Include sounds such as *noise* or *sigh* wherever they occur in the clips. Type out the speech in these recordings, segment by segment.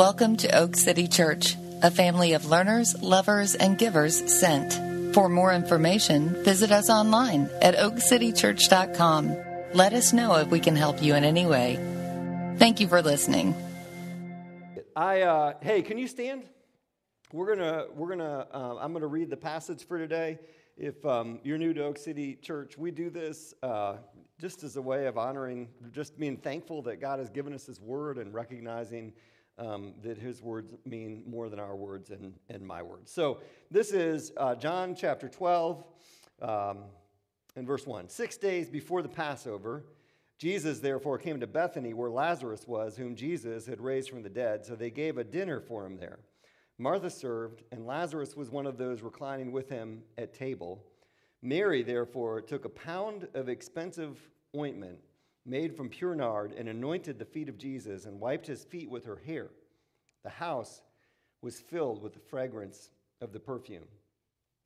Welcome to Oak City Church, a family of learners, lovers, and givers sent. For more information, visit us online at oakcitychurch.com. Let us know if we can help you in any way. Thank you for listening. I uh, hey, can you stand? We're gonna we're gonna uh, I'm gonna read the passage for today. If um, you're new to Oak City Church, we do this uh, just as a way of honoring, just being thankful that God has given us His Word and recognizing um, that His words mean more than our words and, and my words. So this is uh, John chapter 12 um, and verse 1. Six days before the Passover, Jesus therefore came to Bethany where Lazarus was, whom Jesus had raised from the dead. So they gave a dinner for him there. Martha served, and Lazarus was one of those reclining with him at table. Mary, therefore, took a pound of expensive ointment made from pure nard and anointed the feet of Jesus and wiped his feet with her hair. The house was filled with the fragrance of the perfume.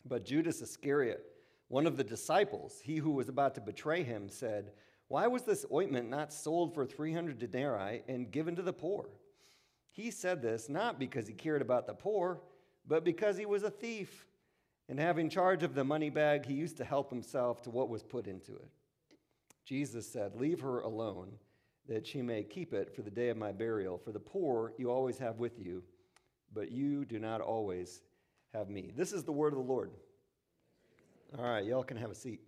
But Judas Iscariot, one of the disciples, he who was about to betray him, said, Why was this ointment not sold for 300 denarii and given to the poor? He said this not because he cared about the poor, but because he was a thief. And having charge of the money bag, he used to help himself to what was put into it. Jesus said, Leave her alone, that she may keep it for the day of my burial. For the poor you always have with you, but you do not always have me. This is the word of the Lord. All right, y'all can have a seat.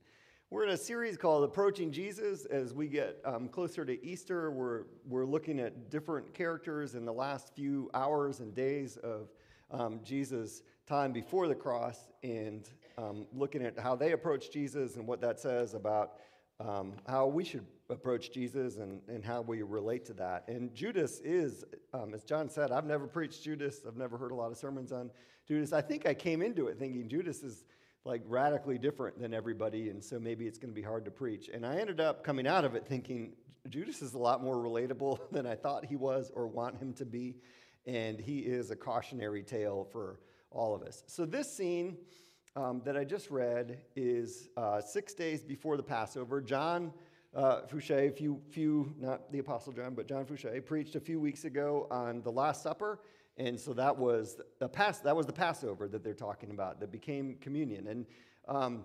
We're in a series called Approaching Jesus. As we get um, closer to Easter, we're, we're looking at different characters in the last few hours and days of um, Jesus' time before the cross and um, looking at how they approach Jesus and what that says about um, how we should approach Jesus and, and how we relate to that. And Judas is, um, as John said, I've never preached Judas, I've never heard a lot of sermons on Judas. I think I came into it thinking Judas is like radically different than everybody, and so maybe it's going to be hard to preach. And I ended up coming out of it thinking Judas is a lot more relatable *laughs* than I thought he was or want him to be, and he is a cautionary tale for all of us. So this scene um, that I just read is uh, six days before the Passover. John uh, Fouché, few, few, not the Apostle John, but John Fouché, preached a few weeks ago on the Last Supper and so that was the pass, that was the Passover that they're talking about that became communion. And, um,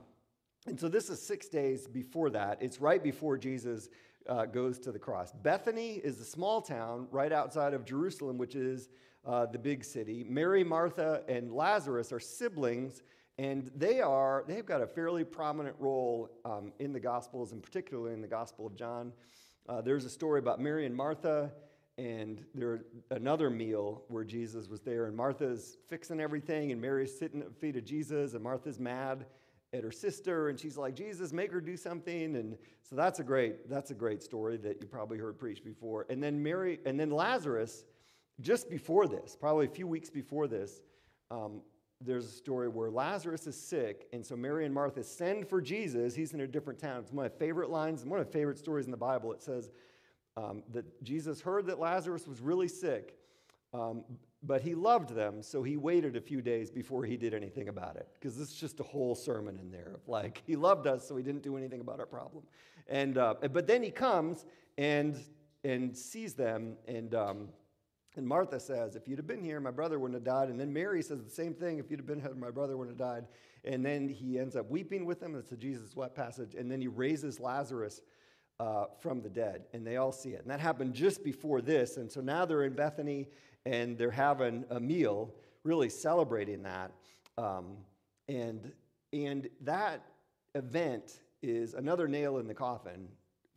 and so this is six days before that. It's right before Jesus uh, goes to the cross. Bethany is a small town right outside of Jerusalem, which is uh, the big city. Mary, Martha, and Lazarus are siblings, and they are they've got a fairly prominent role um, in the Gospels, and particularly in the Gospel of John. Uh, there's a story about Mary and Martha and there's another meal where Jesus was there, and Martha's fixing everything, and Mary's sitting at the feet of Jesus, and Martha's mad at her sister, and she's like, Jesus, make her do something. And so that's a great, that's a great story that you probably heard preached before. And then Mary, and then Lazarus, just before this, probably a few weeks before this, um, there's a story where Lazarus is sick, and so Mary and Martha send for Jesus. He's in a different town. It's one of my favorite lines, one of my favorite stories in the Bible. It says, um, that Jesus heard that Lazarus was really sick, um, but he loved them, so he waited a few days before he did anything about it. Because this is just a whole sermon in there of like, *laughs* he loved us, so he didn't do anything about our problem. And, uh, but then he comes and, and sees them, and, um, and Martha says, If you'd have been here, my brother wouldn't have died. And then Mary says the same thing, If you'd have been here, my brother wouldn't have died. And then he ends up weeping with them. That's a Jesus wet passage. And then he raises Lazarus uh, from the dead, and they all see it. And that happened just before this. And so now they're in Bethany and they're having a meal, really celebrating that. Um, and, and that event is another nail in the coffin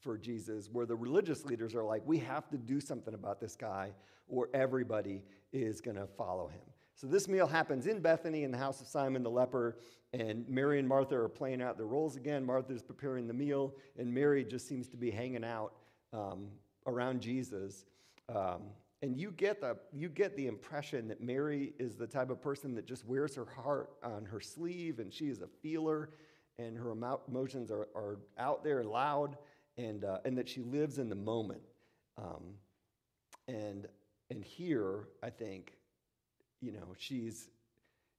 for Jesus, where the religious leaders are like, we have to do something about this guy, or everybody is going to follow him. So this meal happens in Bethany in the house of Simon the leper, and Mary and Martha are playing out their roles again. Martha's preparing the meal, and Mary just seems to be hanging out um, around Jesus. Um, and you get, the, you get the impression that Mary is the type of person that just wears her heart on her sleeve, and she is a feeler, and her emotions are, are out there loud, and, uh, and that she lives in the moment. Um, and, and here, I think, you know, she's,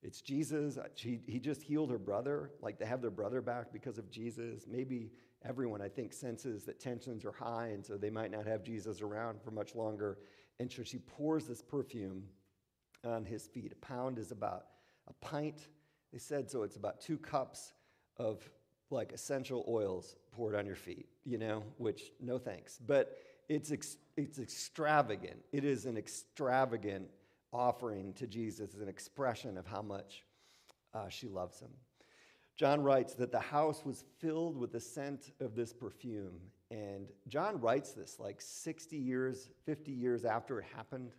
it's Jesus. She, he just healed her brother. Like they have their brother back because of Jesus. Maybe everyone, I think, senses that tensions are high, and so they might not have Jesus around for much longer. And so she pours this perfume on his feet. A pound is about a pint, they said, so it's about two cups of like essential oils poured on your feet, you know, which no thanks. But it's, ex- it's extravagant. It is an extravagant offering to Jesus, an expression of how much uh, she loves him. John writes that the house was filled with the scent of this perfume. And John writes this like 60 years, 50 years after it happened.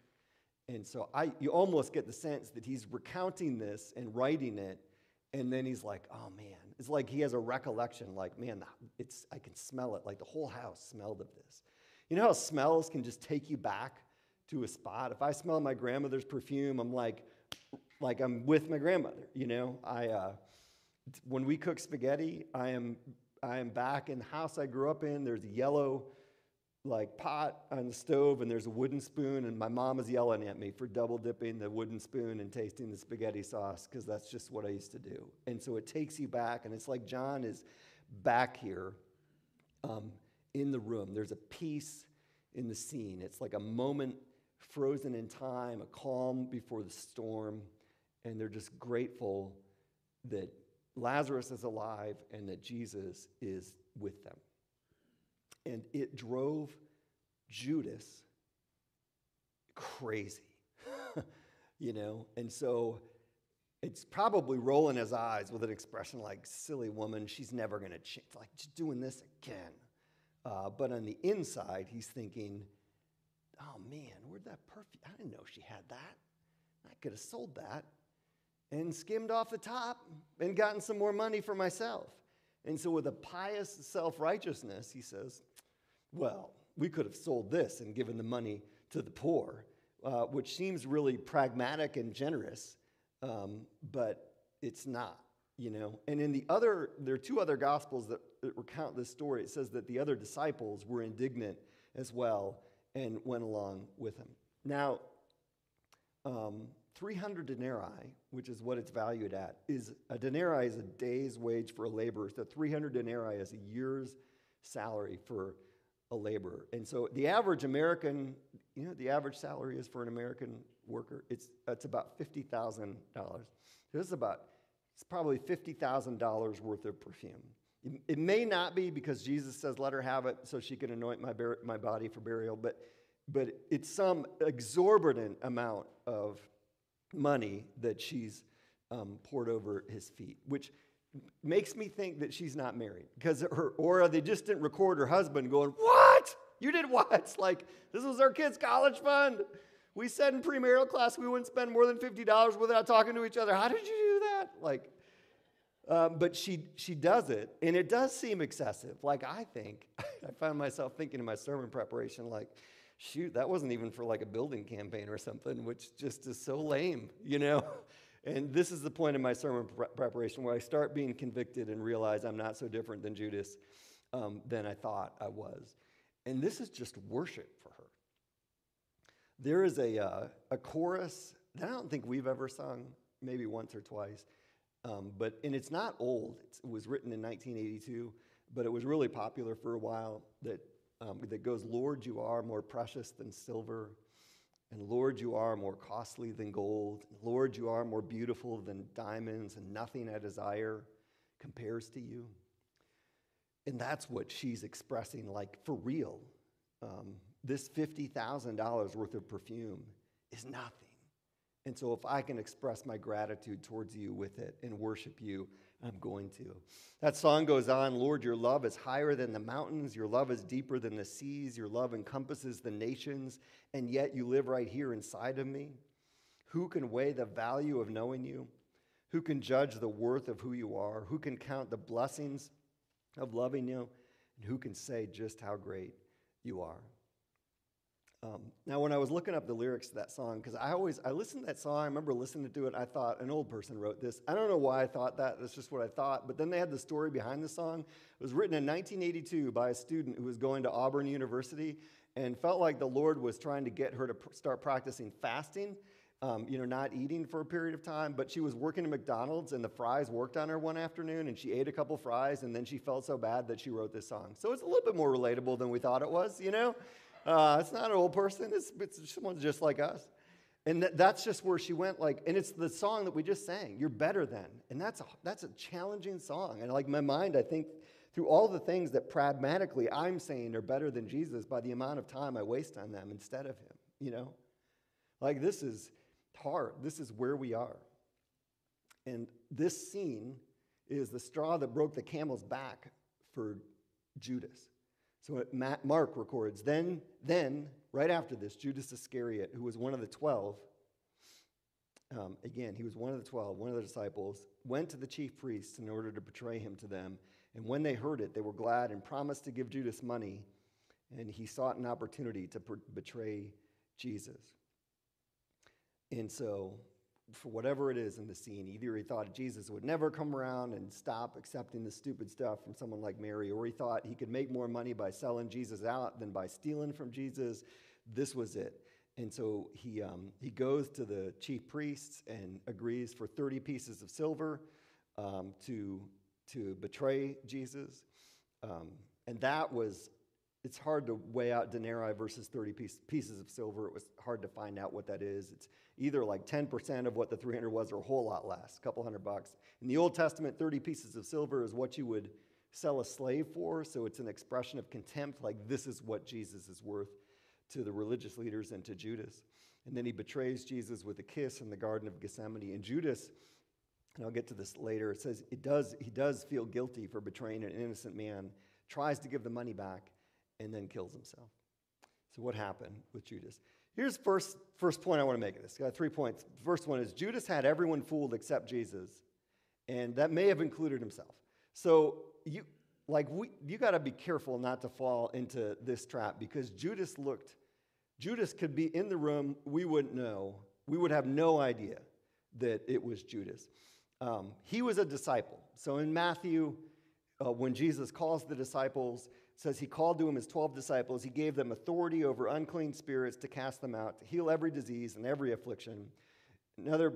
And so I, you almost get the sense that he's recounting this and writing it. And then he's like, oh man, it's like he has a recollection, like, man, it's, I can smell it. Like the whole house smelled of this. You know how smells can just take you back to a spot? If I smell my grandmother's perfume, I'm like, like I'm with my grandmother, you know? I, uh, when we cook spaghetti, I am, I am back in the house I grew up in. There's a yellow like pot on the stove and there's a wooden spoon and my mom is yelling at me for double dipping the wooden spoon and tasting the spaghetti sauce because that's just what I used to do. And so it takes you back and it's like John is back here um, in the room. There's a peace in the scene. It's like a moment frozen in time, a calm before the storm, and they're just grateful that Lazarus is alive and that Jesus is with them. And it drove Judas crazy, *laughs* you know? And so it's probably rolling his eyes with an expression like, silly woman, she's never gonna change, like, just doing this again. Uh, but on the inside, he's thinking, oh man, where'd that perfume? I didn't know she had that. I could have sold that and skimmed off the top and gotten some more money for myself. And so, with a pious self righteousness, he says, Well, we could have sold this and given the money to the poor, uh, which seems really pragmatic and generous, um, but it's not, you know. And in the other, there are two other gospels that, that recount this story. It says that the other disciples were indignant as well and went along with him. Now, um, 300 denarii, which is what it's valued at, is a denarii is a day's wage for a laborer. So 300 denarii is a year's salary for a laborer. And so the average American, you know, the average salary is for an American worker. It's it's about fifty thousand dollars. This is about it's probably fifty thousand dollars worth of perfume. It, may not be because Jesus says, "Let her have it, so she can anoint my bar- my body for burial," but but it's some exorbitant amount of money that she's um, poured over his feet, which makes me think that she's not married because her, or they just didn't record her husband going, What? You did what? it's Like, this was our kid's college fund. We said in premarital class we wouldn't spend more than $50 without talking to each other. How did you do that? Like, um, but she, she does it, and it does seem excessive. Like, I think, *laughs* I found myself thinking in my sermon preparation, like, shoot, that wasn't even for like a building campaign or something, which just is so lame, you know? *laughs* And this is the point in my sermon pre- preparation where I start being convicted and realize I'm not so different than Judas um, than I thought I was. And this is just worship for her. There is a, uh, a chorus that I don't think we've ever sung, maybe once or twice, um, but and it's not old. It was written in 1982, but it was really popular for a while. That um, that goes, Lord, you are more precious than silver, and Lord, you are more costly than gold. Lord, you are more beautiful than diamonds, and nothing I desire compares to you. And that's what she's expressing, like for real. Um, this $50,000 worth of perfume is nothing. And so, if I can express my gratitude towards you with it and worship you, I'm going to. That song goes on Lord, your love is higher than the mountains, your love is deeper than the seas, your love encompasses the nations, and yet you live right here inside of me. Who can weigh the value of knowing you? Who can judge the worth of who you are? Who can count the blessings of loving you? And who can say just how great you are? Um, now, when I was looking up the lyrics to that song, because I always I listened to that song, I remember listening to it. I thought an old person wrote this. I don't know why I thought that. That's just what I thought. But then they had the story behind the song. It was written in 1982 by a student who was going to Auburn University and felt like the Lord was trying to get her to pr- start practicing fasting. um, you know, not eating for a period of time, but she was working at McDonald's and the fries worked on her one afternoon and she ate a couple fries and then she felt so bad that she wrote this song. So it's a little bit more relatable than we thought it was, you know? Uh, it's not an old person, it's, it's someone just like us. And th- that's just where she went, like, and it's the song that we just sang, You're Better Than. And that's a, that's a challenging song. And like my mind, I think, through all the things that pragmatically I'm saying are better than Jesus by the amount of time I waste on them instead of him, you know? Like, this is hard. This is where we are. And this scene is the straw that broke the camel's back for Judas. So Mark records, then, then, right after this, Judas Iscariot, who was one of the twelve, um, again, he was one of the twelve, one of the disciples, went to the chief priests in order to betray him to them. And when they heard it, they were glad and promised to give Judas money. And he sought an opportunity to per- betray Jesus. And so, for whatever it is in the scene, either he thought Jesus would never come around and stop accepting the stupid stuff from someone like Mary, or he thought he could make more money by selling Jesus out than by stealing from Jesus. This was it. And so he, um, he goes to the chief priests and agrees for 30 pieces of silver um, to, to betray Jesus. Um, and that was it's hard to weigh out denarii versus 30 piece, pieces of silver. It was hard to find out what that is. It's either like 10% of what the 300 was or a whole lot less, a couple hundred bucks. In the Old Testament, 30 pieces of silver is what you would sell a slave for. So it's an expression of contempt, like this is what Jesus is worth to the religious leaders and to Judas. And then he betrays Jesus with a kiss in the Garden of Gethsemane. And Judas, and I'll get to this later, it says it does, he does feel guilty for betraying an innocent man, tries to give the money back and then kills himself. So, what happened with Judas? Here's first first point I want to make of this. Got three points. First one is Judas had everyone fooled except Jesus, and that may have included himself. So you like we, you got to be careful not to fall into this trap because Judas looked. Judas could be in the room. We wouldn't know. We would have no idea that it was Judas. Um, he was a disciple. So in Matthew, uh, when Jesus calls the disciples, says he called to him his 12 disciples. He gave them authority over unclean spirits to cast them out, to heal every disease and every affliction. Another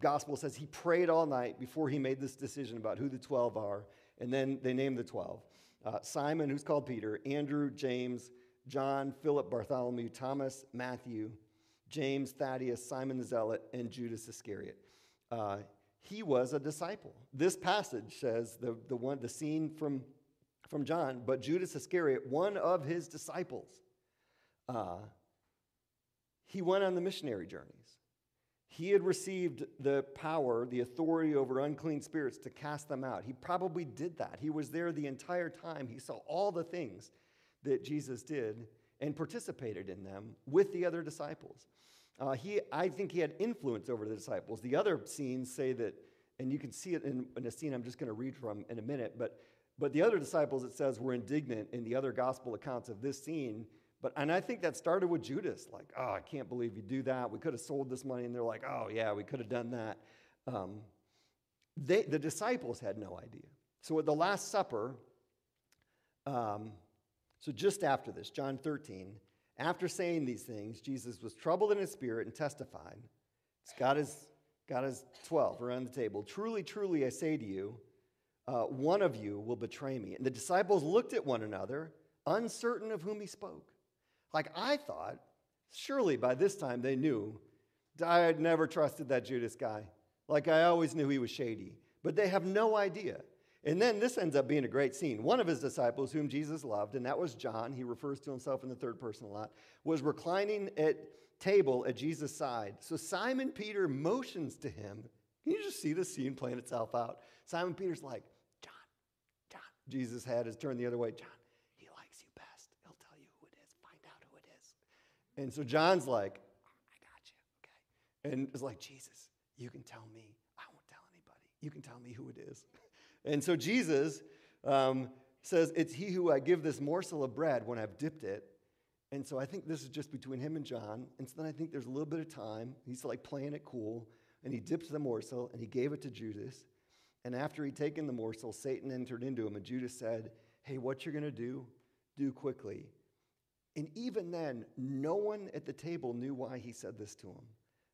gospel says he prayed all night before he made this decision about who the 12 are. And then they named the 12 uh, Simon, who's called Peter, Andrew, James, John, Philip, Bartholomew, Thomas, Matthew, James, Thaddeus, Simon the Zealot, and Judas Iscariot. Uh, he was a disciple. This passage says the, the one the scene from from John, but Judas Iscariot, one of his disciples, uh, he went on the missionary journeys. He had received the power, the authority over unclean spirits to cast them out. He probably did that. He was there the entire time. He saw all the things that Jesus did and participated in them with the other disciples. Uh, he, I think he had influence over the disciples. The other scenes say that, and you can see it in, in a scene I'm just going to read from in a minute, but but the other disciples, it says, were indignant in the other gospel accounts of this scene. But, and I think that started with Judas, like, oh, I can't believe you do that. We could have sold this money. And they're like, oh, yeah, we could have done that. Um, they, the disciples had no idea. So at the Last Supper, um, so just after this, John 13, after saying these things, Jesus was troubled in his spirit and testified. He's got his, got his 12 around the table. Truly, truly, I say to you, uh, one of you will betray me. And the disciples looked at one another, uncertain of whom he spoke. Like I thought, surely by this time they knew. I had never trusted that Judas guy. Like I always knew he was shady. But they have no idea. And then this ends up being a great scene. One of his disciples, whom Jesus loved, and that was John, he refers to himself in the third person a lot, was reclining at table at Jesus' side. So Simon Peter motions to him. Can you just see the scene playing itself out? Simon Peter's like, Jesus' had is turned the other way. John, he likes you best. He'll tell you who it is. Find out who it is. And so John's like, I got you. Okay. And it's like, Jesus, you can tell me. I won't tell anybody. You can tell me who it is. *laughs* And so Jesus um, says, It's he who I give this morsel of bread when I've dipped it. And so I think this is just between him and John. And so then I think there's a little bit of time. He's like playing it cool. And he dips the morsel and he gave it to Judas. And after he'd taken the morsel, Satan entered into him, and Judas said, Hey, what you're going to do, do quickly. And even then, no one at the table knew why he said this to him.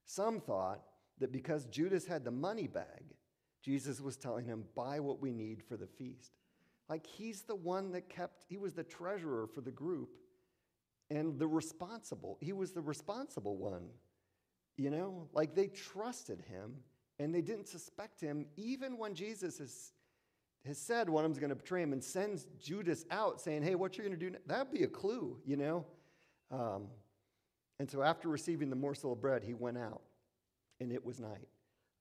Some thought that because Judas had the money bag, Jesus was telling him, buy what we need for the feast. Like he's the one that kept, he was the treasurer for the group and the responsible. He was the responsible one. You know, like they trusted him and they didn't suspect him, even when Jesus has, has said one of them's going to betray him and sends Judas out saying, Hey, what you're going to do? That'd be a clue, you know? Um, and so after receiving the morsel of bread, he went out and it was night.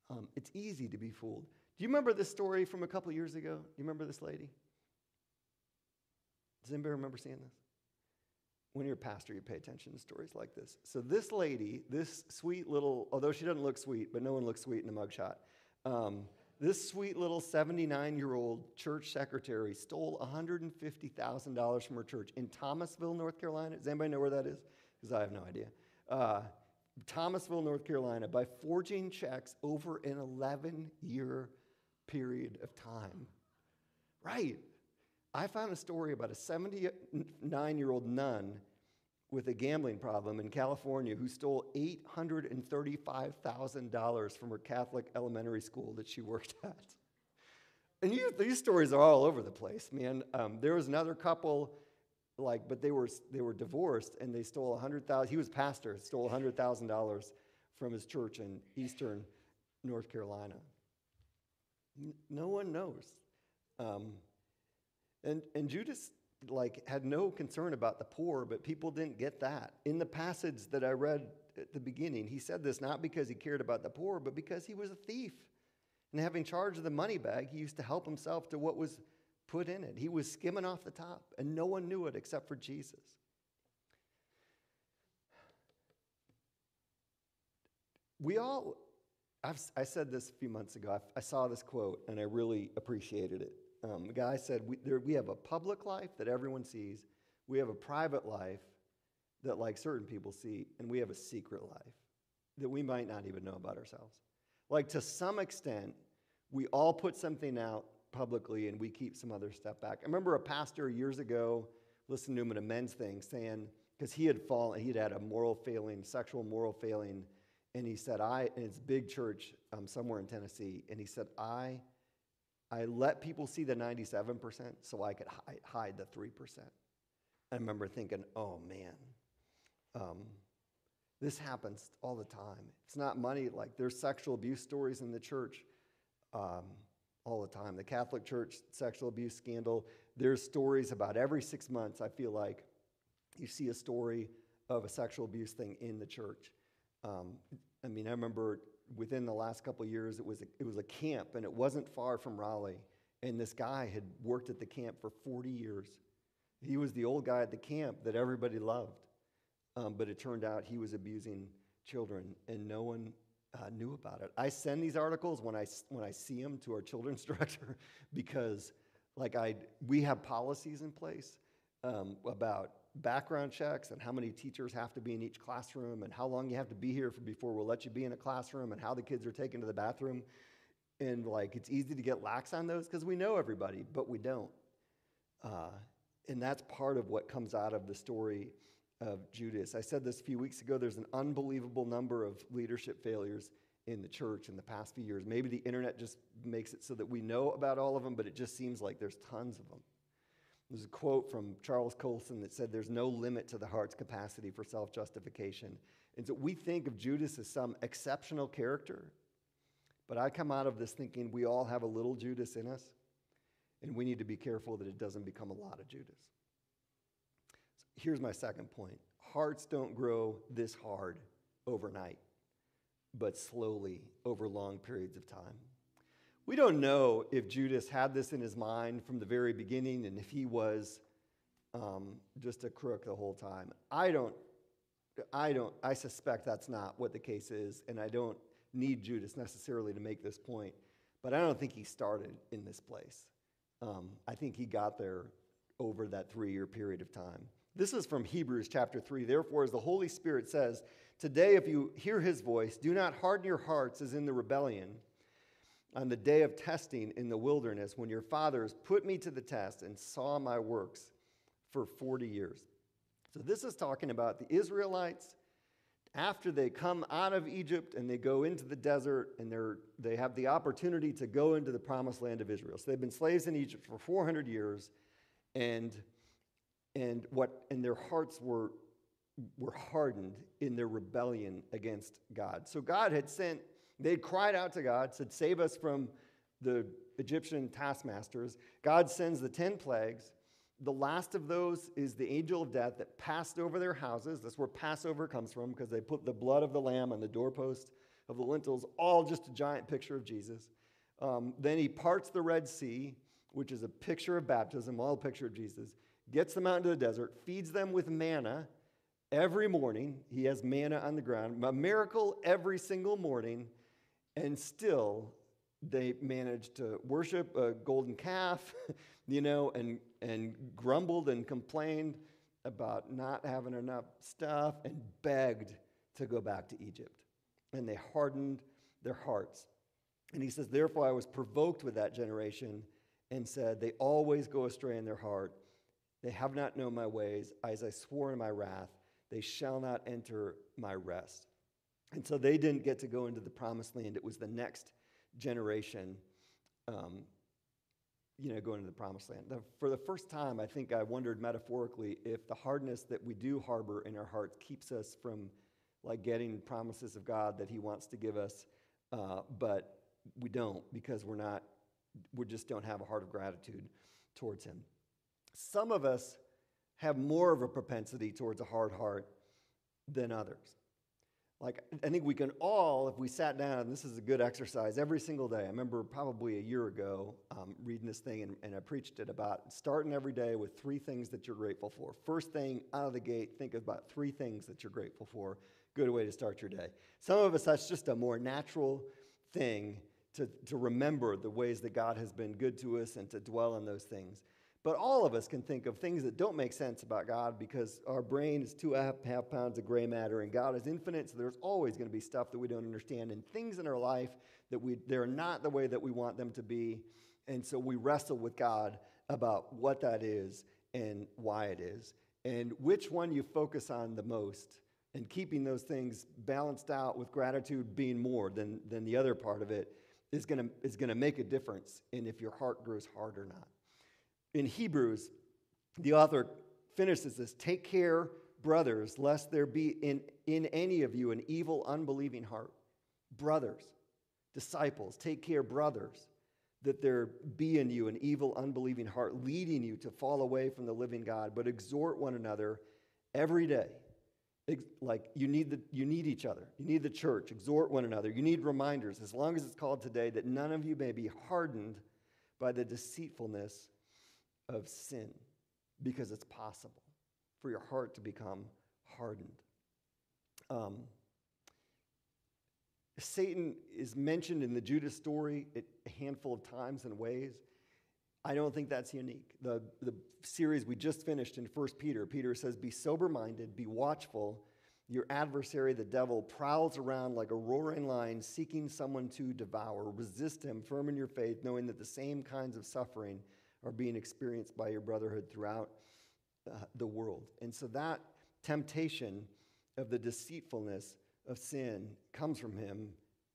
Um, it's easy to be fooled. Do you remember this story from a couple years ago? Do You remember this lady? Does anybody remember seeing this? When you're a pastor, you pay attention to stories like this. So, this lady, this sweet little, although she doesn't look sweet, but no one looks sweet in a mugshot, um, this sweet little 79 year old church secretary stole $150,000 from her church in Thomasville, North Carolina. Does anybody know where that is? Because I have no idea. Uh, Thomasville, North Carolina, by forging checks over an 11 year period of time. Right. I found a story about a 79 year old nun with a gambling problem in California who stole $835,000 from her Catholic elementary school that she worked *laughs* at. And you, these stories are all over the place, man. Um, there was another couple, like, but they were they were divorced and they stole a hundred thousand. He was pastor, stole a hundred thousand dollars from his church in eastern North Carolina. No one knows. Um, and, and Judas like had no concern about the poor, but people didn't get that. In the passage that I read at the beginning, he said this not because he cared about the poor, but because he was a thief. And having charge of the money bag, he used to help himself to what was put in it. He was skimming off the top, and no one knew it except for Jesus. We all, I've, i said this a few months ago. I, I saw this quote and I really appreciated it. Um, the guy said, we, there, we have a public life that everyone sees, we have a private life that, like certain people see, and we have a secret life that we might not even know about ourselves. Like, to some extent, we all put something out publicly and we keep some other stuff back. I remember a pastor years ago listening to him at a men's thing saying, because he had fallen, he'd had a moral failing, sexual moral failing, and he said, I, and it's big church um, somewhere in Tennessee, and he said, I I let people see the 97% so I could hide, the 3%. I remember thinking, oh man, um, this happens all the time. It's not money, like there's sexual abuse stories in the church um, all the time. The Catholic Church sexual abuse scandal, there's stories about every six months, I feel like you see a story of a sexual abuse thing in the church. Um, I mean, I remember within the last couple years, it was, a, it was a camp, and it wasn't far from Raleigh. And this guy had worked at the camp for 40 years. He was the old guy at the camp that everybody loved. Um, but it turned out he was abusing children, and no one uh, knew about it. I send these articles when I, when I see them to our children's *laughs* director because, like, I, we have policies in place um, about background checks and how many teachers have to be in each classroom and how long you have to be here for before we'll let you be in a classroom and how the kids are taken to the bathroom. And like it's easy to get lax on those because we know everybody, but we don't. Uh, and that's part of what comes out of the story of Judas. I said this a few weeks ago there's an unbelievable number of leadership failures in the church in the past few years. Maybe the internet just makes it so that we know about all of them, but it just seems like there's tons of them. There's a quote from Charles Colson that said, There's no limit to the heart's capacity for self justification. And so we think of Judas as some exceptional character, but I come out of this thinking we all have a little Judas in us, and we need to be careful that it doesn't become a lot of Judas. So here's my second point hearts don't grow this hard overnight, but slowly over long periods of time. We don't know if Judas had this in his mind from the very beginning and if he was um, just a crook the whole time. I don't, I don't, I suspect that's not what the case is, and I don't need Judas necessarily to make this point, but I don't think he started in this place. Um, I think he got there over that three year period of time. This is from Hebrews chapter 3. Therefore, as the Holy Spirit says, Today, if you hear his voice, do not harden your hearts as in the rebellion on the day of testing in the wilderness when your fathers put me to the test and saw my works for 40 years. So, this is talking about the Israelites after they come out of Egypt and they go into the desert and they're, they have the opportunity to go into the promised land of Israel. So they've been slaves in Egypt for 400 years, and, and, what, and their hearts were, were hardened in their rebellion against God. So God had sent, they cried out to God, said, Save us from the Egyptian taskmasters. God sends the 10 plagues. The last of those is the angel of death that passed over their houses. That's where Passover comes from because they put the blood of the lamb on the doorpost of the lintels, all just a giant picture of Jesus. Um, then he parts the Red Sea, which is a picture of baptism, all a picture of Jesus, gets them out into the desert, feeds them with manna every morning. He has manna on the ground, a miracle every single morning, and still they managed to worship a golden calf, *laughs* you know, and, and grumbled and complained about not having enough stuff and begged to go back to Egypt. And they hardened their hearts. And he says, Therefore, I was provoked with that generation and said, They always go astray in their heart. They have not known my ways. As I swore in my wrath, they shall not enter my rest. And so they didn't get to go into the promised land. It was the next generation, um, you know, going to the promised land. For the first time, I think I wondered metaphorically if the hardness that we do harbor in our hearts keeps us from like getting promises of God that He wants to give us, uh, but we don't because we're not, we just don't have a heart of gratitude towards Him. Some of us have more of a propensity towards a hard heart than others. Like, I think we can all, if we sat down, and this is a good exercise every single day. I remember probably a year ago um, reading this thing, and, and I preached it about starting every day with three things that you're grateful for. First thing out of the gate, think about three things that you're grateful for. Good way to start your day. Some of us, that's just a more natural thing to, to remember the ways that God has been good to us and to dwell on those things. But all of us can think of things that don't make sense about God because our brain is two and a half pounds of gray matter and God is infinite, so there's always going to be stuff that we don't understand and things in our life that we, they're not the way that we want them to be. And so we wrestle with God about what that is and why it is and which one you focus on the most and keeping those things balanced out with gratitude being more than, than the other part of it is to is going to make a difference in if your heart grows hard or not in Hebrews, the author finishes this Take care, brothers, lest there be in, in any of you an evil, unbelieving heart. Brothers, disciples, take care, brothers, that there be in you an evil, unbelieving heart, leading you to fall away from the living God, but exhort one another every day. Like you need, the, you need each other. You need the church. Exhort one another. You need reminders, as long as it's called today, that none of you may be hardened by the deceitfulness of sin because it's possible for your heart to become hardened. Um, Satan is mentioned in the Judas story a handful of times and ways. I don't think that's unique. The, the series we just finished in 1 Peter, Peter says, Be sober minded, be watchful. Your adversary, the devil, prowls around like a roaring lion seeking someone to devour. Resist him, firm in your faith, knowing that the same kinds of suffering are being experienced by your brotherhood throughout uh, the world. And so that temptation of the deceitfulness of sin comes from him.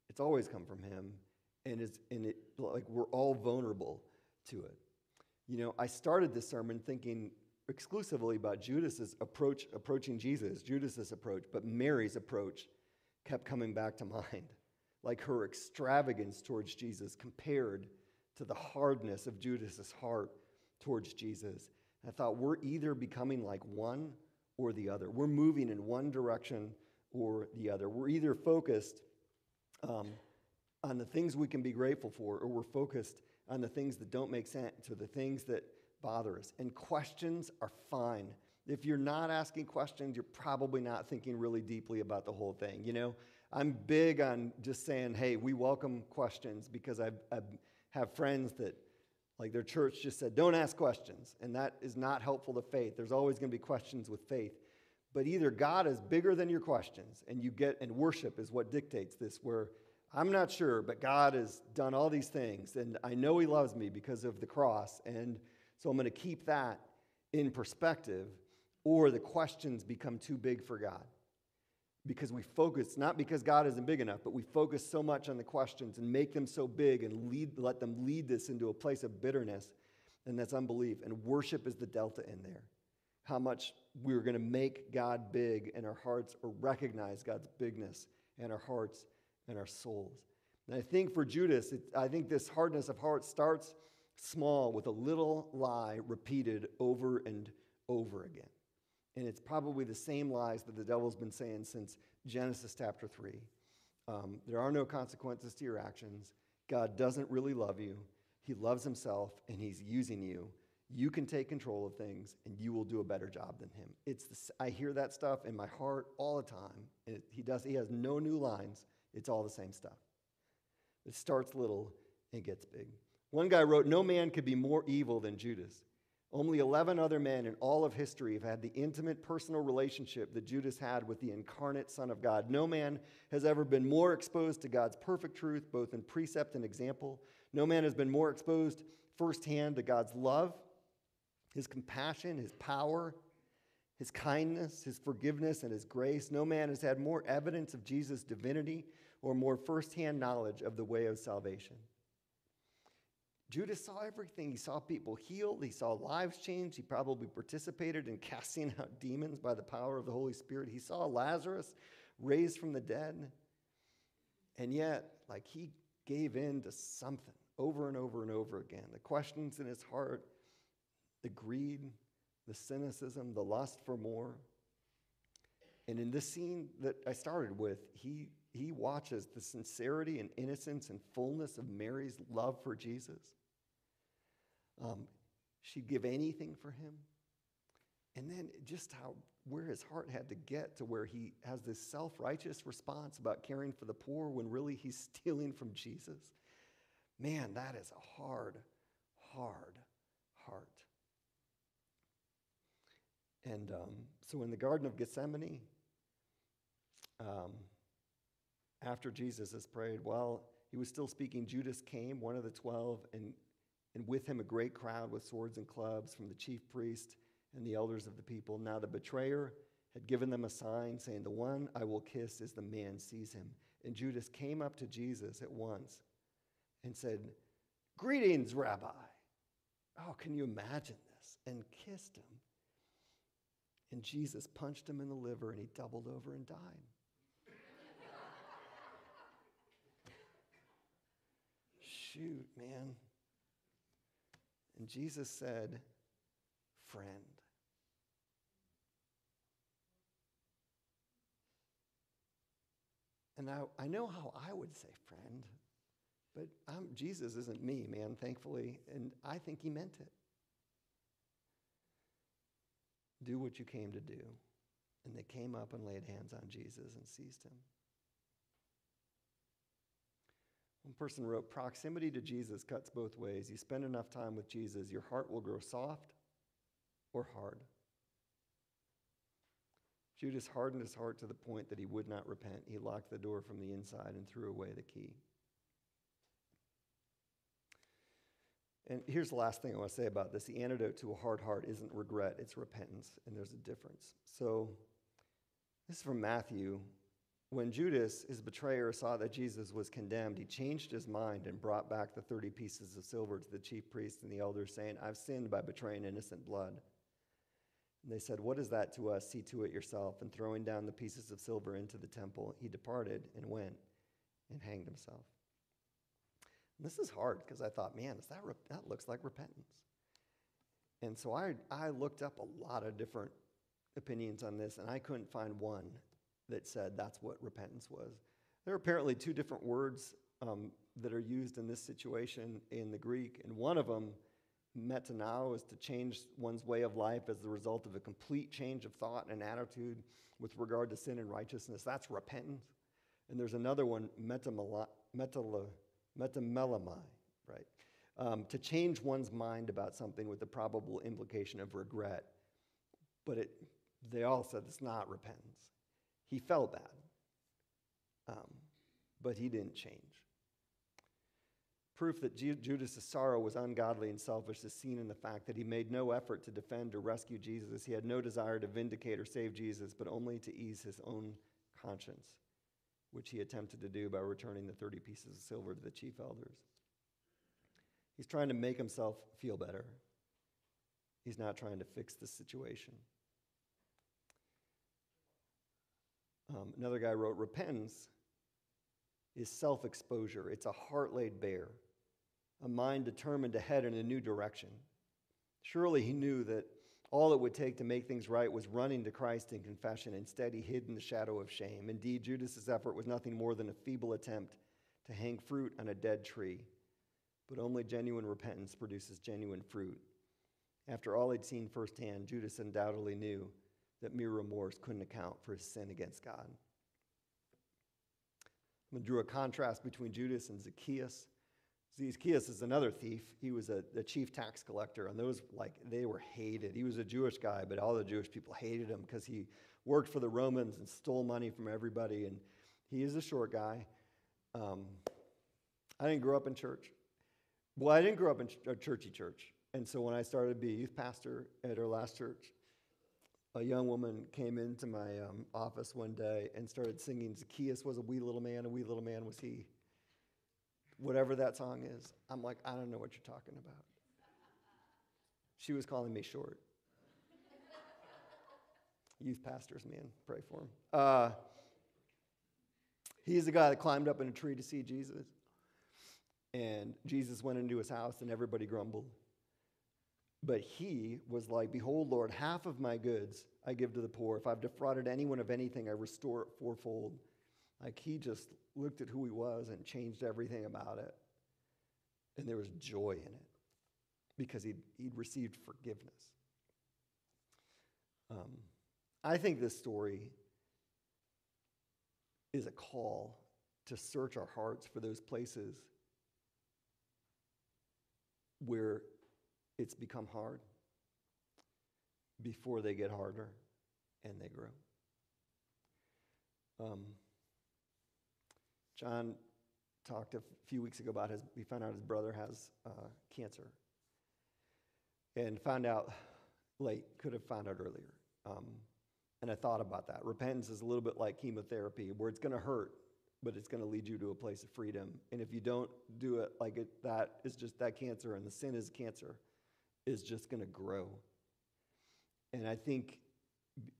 It's always come from him. And, it's, and it, like we're all vulnerable to it. You know, I started this sermon thinking exclusively about Judas's approach, approaching Jesus, Judas's approach, but Mary's approach kept coming back to *laughs* mind. Like her extravagance towards Jesus compared to the hardness of Judas's heart towards Jesus. I thought we're either becoming like one or the other. We're moving in one direction or the other. We're either focused um, on the things we can be grateful for, or we're focused on the things that don't make sense, or the things that bother us. And questions are fine. If you're not asking questions, you're probably not thinking really deeply about the whole thing. You know, I'm big on just saying, hey, we welcome questions because I've, I've have friends that, like their church just said, don't ask questions. And that is not helpful to faith. There's always going to be questions with faith. But either God is bigger than your questions, and you get, and worship is what dictates this, where I'm not sure, but God has done all these things, and I know He loves me because of the cross, and so I'm going to keep that in perspective, or the questions become too big for God. Because we focus, not because God isn't big enough, but we focus so much on the questions and make them so big and lead, let them lead this into a place of bitterness, and that's unbelief. And worship is the delta in there. How much we're going to make God big in our hearts or recognize God's bigness in our hearts and our souls. And I think for Judas, it, I think this hardness of heart starts small with a little lie repeated over and over again. And it's probably the same lies that the devil's been saying since Genesis chapter 3. Um, there are no consequences to your actions. God doesn't really love you. He loves himself and he's using you. You can take control of things and you will do a better job than him. It's I hear that stuff in my heart all the time. It, he, does, he has no new lines, it's all the same stuff. It starts little and gets big. One guy wrote, No man could be more evil than Judas. Only 11 other men in all of history have had the intimate personal relationship that Judas had with the incarnate Son of God. No man has ever been more exposed to God's perfect truth, both in precept and example. No man has been more exposed firsthand to God's love, his compassion, his power, his kindness, his forgiveness, and his grace. No man has had more evidence of Jesus' divinity or more firsthand knowledge of the way of salvation. Judas saw everything. He saw people healed, he saw lives changed, he probably participated in casting *laughs* out demons by the power of the Holy Spirit. He saw Lazarus raised from the dead. And yet, like he gave in to something over and over and over again. The questions in his heart, the greed, the cynicism, the lust for more. And in this scene that I started with, he, he watches the sincerity and innocence and fullness of Mary's love for Jesus. Um, she'd give anything for him. And then just how where his heart had to get to where he has this self-righteous response about caring for the poor when really he's *laughs* stealing from Jesus. Man, that is a hard, hard heart. And um, so in the Garden of Gethsemane, um, after Jesus has prayed, while he was still speaking, Judas came, one of the twelve, and and with him a great crowd with swords and clubs from the chief priest and the elders of the people. Now the betrayer had given them a sign, saying, The one I will kiss is the man, seize him. And Judas came up to Jesus at once and said, Greetings, Rabbi. Oh, can you imagine this? And kissed him. And Jesus punched him in the liver and he doubled over and died. *laughs* Shoot, man. And Jesus said, Friend. And now I know how I would say friend, but I'm, Jesus isn't me, man, thankfully, and I think he meant it. Do what you came to do. And they came up and laid hands on Jesus and seized him. One person wrote Proximity to Jesus cuts both ways. You spend enough time with Jesus, your heart will grow soft or hard. Judas hardened his heart to the point that he would not repent. He locked the door from the inside and threw away the key. And here's the last thing I want to say about this the antidote to a hard heart isn't regret, it's repentance, and there's a difference. So, this is from Matthew when Judas, his betrayer, saw that Jesus was condemned, he changed his mind and brought back the 30 pieces of silver to the chief priests and the elders, saying, I've sinned by betraying innocent blood. And they said, What is that to us? See to it yourself. And throwing down the pieces of silver into the temple, he departed and went and hanged himself. And this is hard because I thought, man, is that, re- that looks like repentance. And so I, I looked up a lot of different opinions on this, and I couldn't find one that said that's what repentance was. There are apparently two different words um, that are used in this situation in the Greek, and one of them, metanao, is to change one's way of life as the result of a complete change of thought and attitude with regard to sin and righteousness. That's repentance. And there's another one, metamelomai, right? Um, to change one's mind about something with the probable implication of regret. But it, they all said it's not repentance. He felt bad, um, but he didn't change. Proof that Judas' sorrow was ungodly and selfish is seen in the fact that he made no effort to defend or rescue Jesus. He had no desire to vindicate or save Jesus, but only to ease his own conscience, which he attempted to do by returning the 30 pieces of silver to the chief elders. He's trying to make himself feel better. He's not trying to fix the situation. Um, another guy wrote Repentance is self exposure, it's a heart laid bare, a mind determined to head in a new direction. Surely he knew that all it would take to make things right was running to Christ in confession. Instead, he hid in the shadow of shame. Indeed, Judas's effort was nothing more than a feeble attempt to hang fruit on a dead tree. But only genuine repentance produces genuine fruit. After all he'd seen firsthand, Judas undoubtedly knew that mere remorse couldn't account for his sin against God. I drew a contrast between Judas and Zacchaeus. Zacchaeus is another thief. He was a, the chief tax collector, and those, like, they were hated. He was a Jewish guy, but all the Jewish people hated him because he worked for the Romans and stole money from everybody. And he is a short guy. Um, I didn't grow up in church. Well, I didn't grow up in a churchy church. And so when I started to be a youth pastor at our last church, a young woman came into my um, office one day and started singing Zacchaeus was a wee little man, a wee little man was he. Whatever that song is, I'm like, I don't know what you're talking about. She was calling me short. Youth pastors, man, pray for him. Uh, he's the guy that climbed up in a tree to see Jesus. And Jesus went into his house and everybody grumbled. But he was like, Behold, Lord, half of my goods I give to the poor. If I've defrauded anyone of anything, I restore it fourfold. Like he just looked at who he was and changed everything about it. And there was joy in it because he'd, he'd received forgiveness. Um, I think this story is a call to search our hearts for those places where it's become hard before they get harder and they grow. Um, John talked a few weeks ago about his, he found out his brother has uh, cancer and found out late, could have found out earlier. Um, and I thought about that. Repentance is a little bit like chemotherapy, where it's going to hurt, but it's going to lead you to a place of freedom. And if you don't do it like it, that is just that cancer, and the sin is cancer is just going to grow. And I think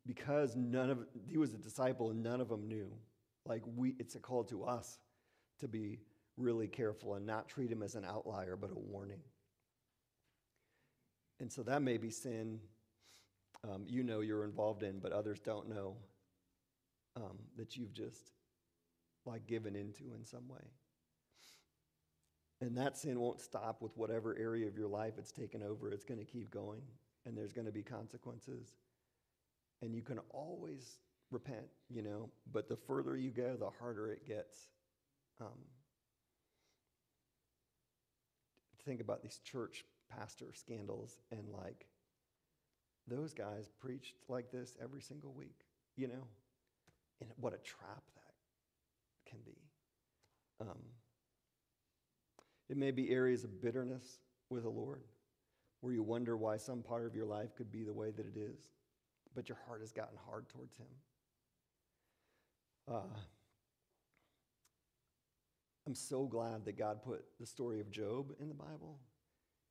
because none of he was a disciple and none of them knew, like we, it's a call to us to be really careful and not treat him as an outlier, but a warning. And so that may be sin um, you know you're involved in, but others don't know um, that you've just like given into in some way. And that sin won't stop with whatever area of your life it's taken over. It's going to keep going, and there's going to be consequences. And you can always repent, you know, but the further you go, the harder it gets. Um, think about these church pastor scandals, and like, those guys preached like this every single week, you know? And what a trap that can be. Um, it may be areas of bitterness with the Lord where you wonder why some part of your life could be the way that it is, but your heart has gotten hard towards Him. Uh, I'm so glad that God put the story of Job in the Bible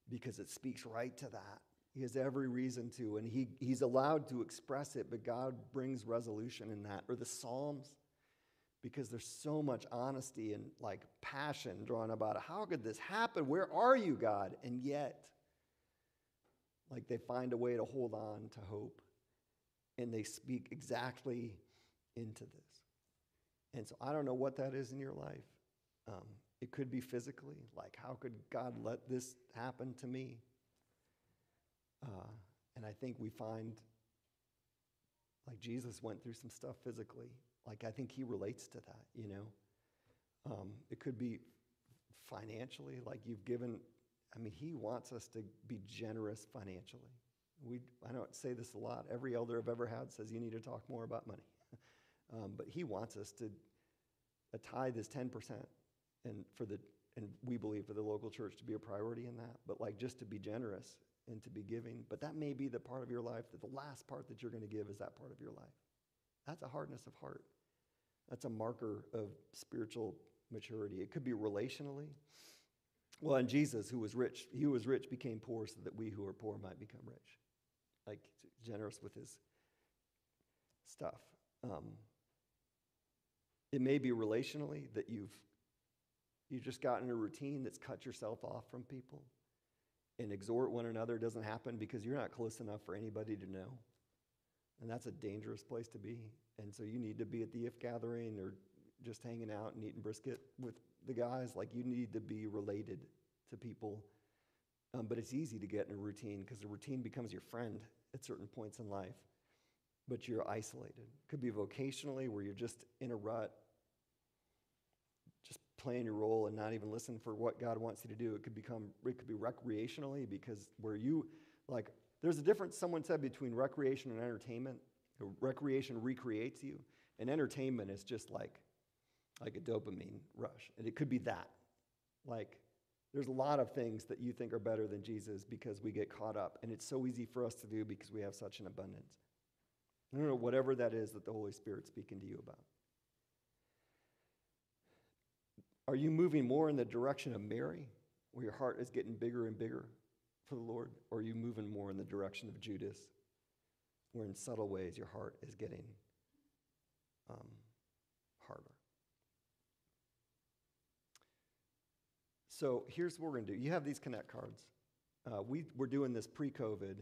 because it speaks right to that. He has every reason to, and he, he's allowed to express it, but God brings resolution in that. Or the Psalms because there's so much honesty and like passion drawn about it. How could this happen? Where are you, God? And yet, like they find a way to hold on to hope and they speak exactly into this. And so I don't know what that is in your life. Um, it could be physically, like, how could God let this happen to me? Uh, and I think we find, like, Jesus went through some stuff physically like, I think he relates to that, you know? Um, it could be financially, like you've given, I mean, he wants us to be generous financially. We, I don't say this a lot. Every elder I've ever had says you need to talk more about money. *laughs* um, but he wants us to, a tithe is 10%. And for the, and we believe for the local church to be a priority in that, but like just to be generous and to be giving. But that may be the part of your life that the last part that you're going to give is that part of your life. That's a hardness of heart. That's a marker of spiritual maturity. It could be relationally. Well, and Jesus, who was rich, he who was rich became poor so that we who are poor might become rich. Like generous with his stuff. Um, it may be relationally that you've you've just gotten a routine that's cut yourself off from people and exhort one another doesn't happen because you're not close enough for anybody to know. And that's a dangerous place to be. And so you need to be at the if gathering or just hanging out and eating brisket with the guys. Like you need to be related to people. Um, but it's easy to get in a routine because the routine becomes your friend at certain points in life. But you're isolated. Could be vocationally where you're just in a rut, just playing your role and not even listen for what God wants you to do. It could become it could be recreationally because where you like there's a difference someone said between recreation and entertainment. Recreation recreates you, and entertainment is just like like a dopamine rush. And it could be that. Like there's a lot of things that you think are better than Jesus because we get caught up. And it's so easy for us to do because we have such an abundance. I don't know, whatever that is that the Holy Spirit's speaking to you about. Are you moving more in the direction of Mary, where your heart is getting bigger and bigger for the Lord? Or are you moving more in the direction of Judas, where in subtle ways your heart is getting um, harder? So here's what we're going to do. You have these Connect cards. Uh, we were doing this pre COVID.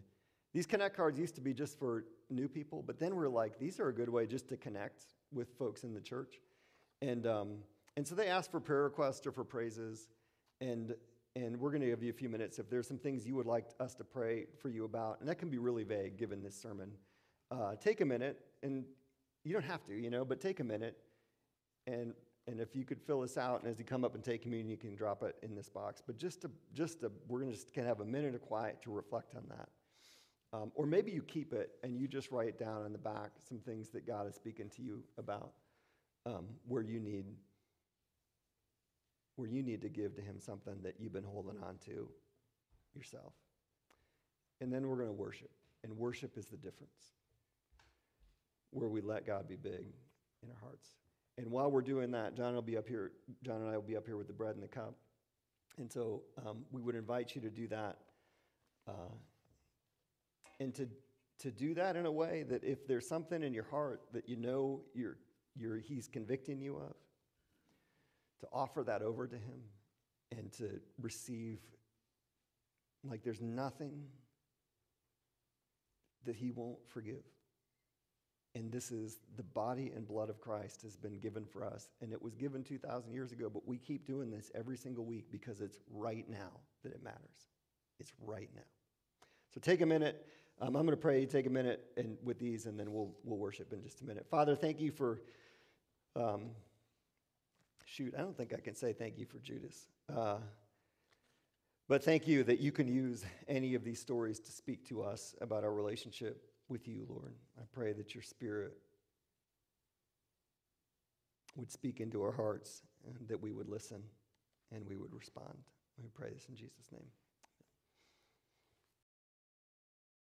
These Connect cards used to be just for new people, but then we're like, these are a good way just to connect with folks in the church. And, um, and so they asked for prayer requests or for praises. And, and we're going to give you a few minutes if there's some things you would like us to pray for you about. And that can be really vague given this sermon. Uh, take a minute, and you don't have to, you know, but take a minute and and if you could fill this out, and as you come up and take communion, you can drop it in this box. But just to, just to, we're going to just kind of have a minute of quiet to reflect on that. Um, or maybe you keep it and you just write down on the back some things that God is speaking to you about um, where you need where you need to give to him something that you've been holding on to yourself. And then we're going to worship. And worship is the difference. Where we let God be big in our hearts. And while we're doing that, John will be up here. John and I will be up here with the bread and the cup. And so um, we would invite you to do that. Uh, and to, to do that in a way that if there's something in your heart that you know you're, you're, he's convicting you of, to offer that over to him and to receive, like there's nothing that he won't forgive. And this is the body and blood of Christ has been given for us. And it was given 2,000 years ago, but we keep doing this every single week because it's right now that it matters. It's right now. So take a minute. Um, I'm going to pray. Take a minute and with these, and then we'll, we'll worship in just a minute. Father, thank you for. Um, shoot, I don't think I can say thank you for Judas. Uh, but thank you that you can use any of these stories to speak to us about our relationship with you, Lord. I pray that your spirit would speak into our hearts and that we would listen and we would respond. We pray this in Jesus' name.